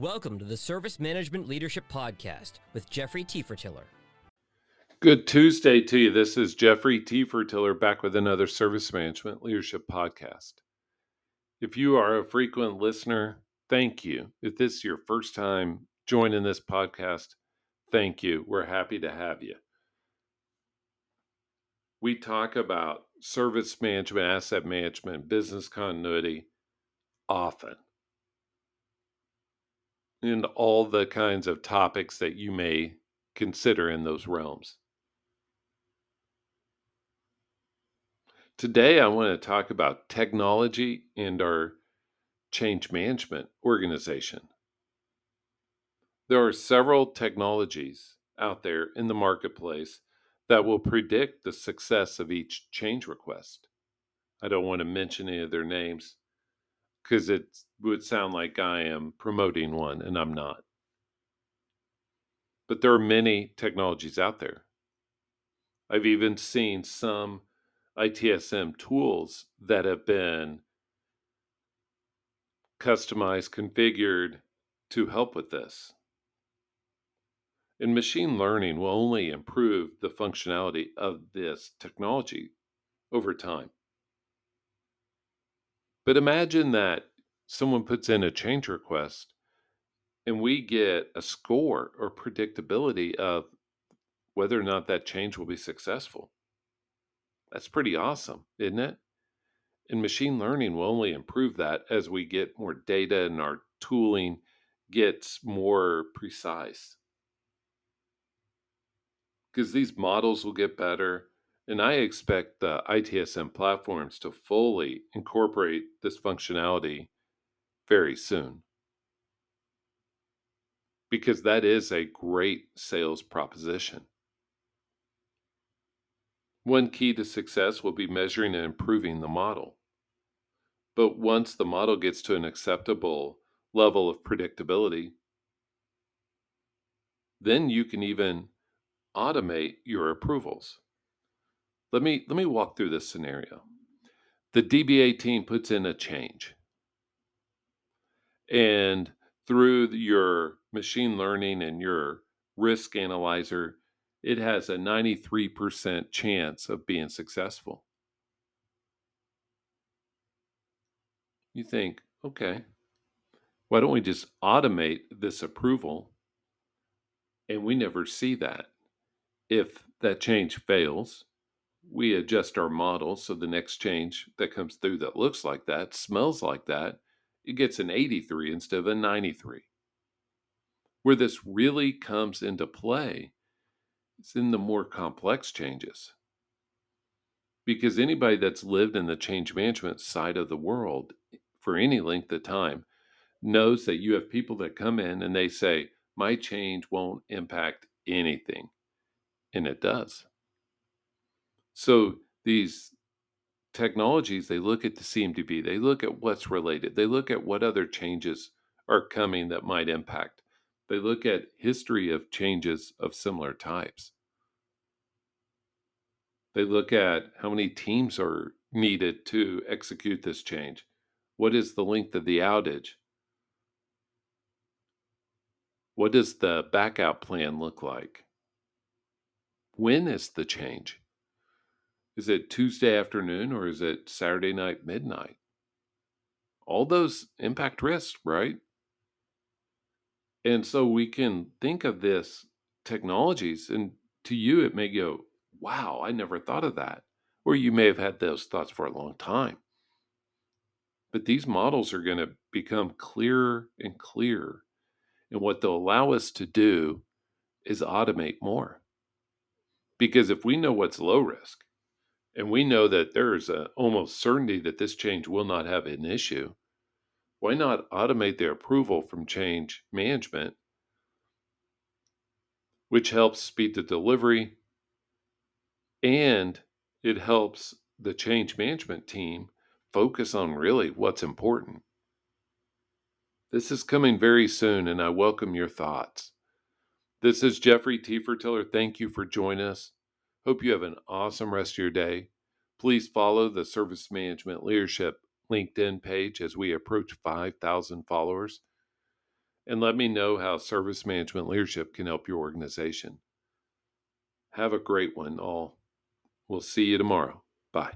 Welcome to the Service Management Leadership Podcast with Jeffrey Tefertiller. Good Tuesday to you. This is Jeffrey Tefertiller back with another Service Management Leadership Podcast. If you are a frequent listener, thank you. If this is your first time joining this podcast, thank you. We're happy to have you. We talk about service management, asset management, business continuity often and all the kinds of topics that you may consider in those realms. Today, I want to talk about technology and our change management organization. There are several technologies out there in the marketplace that will predict the success of each change request. I don't want to mention any of their names because it would sound like I am promoting one, and I'm not. But there are many technologies out there. I've even seen some ITSM tools that have been customized, configured to help with this. And machine learning will only improve the functionality of this technology over time. But imagine that someone puts in a change request and we get a score or predictability of whether or not that change will be successful. That's pretty awesome, isn't it? And machine learning will only improve that as we get more data and our tooling gets more precise. Because these models will get better, and I expect the ITSM platforms to fully incorporate this functionality very soon. Because that is a great sales proposition. One key to success will be measuring and improving the model. But once the model gets to an acceptable level of predictability, then you can even automate your approvals. Let me let me walk through this scenario. The DBA team puts in a change. And through your machine learning and your risk analyzer, it has a 93% chance of being successful. You think, okay, why don't we just automate this approval? And we never see that. If that change fails, we adjust our model so the next change that comes through that looks like that, smells like that, it gets an 83 instead of a 93. Where this really comes into play is in the more complex changes. Because anybody that's lived in the change management side of the world for any length of time knows that you have people that come in and they say, My change won't impact anything. And it does. So these technologies, they look at the CMDB, they look at what's related, they look at what other changes are coming that might impact. They look at history of changes of similar types. They look at how many teams are needed to execute this change. What is the length of the outage? What does the backup plan look like? When is the change? Is it Tuesday afternoon or is it Saturday night midnight? All those impact risk, right? And so we can think of this technologies, and to you, it may go, wow, I never thought of that. Or you may have had those thoughts for a long time. But these models are going to become clearer and clearer. And what they'll allow us to do is automate more. Because if we know what's low risk, and we know that there is a almost certainty that this change will not have an issue, why not automate the approval from change management, which helps speed the delivery and it helps the change management team focus on really what's important. This is coming very soon, and I welcome your thoughts. This is Jeffrey T. Tefertiller. Thank you for joining us. Hope you have an awesome rest of your day. Please follow the Service Management Leadership LinkedIn page as we approach 5,000 followers. and let me know how service management leadership can help your organization. Have a great one, all. We'll see you tomorrow. Bye.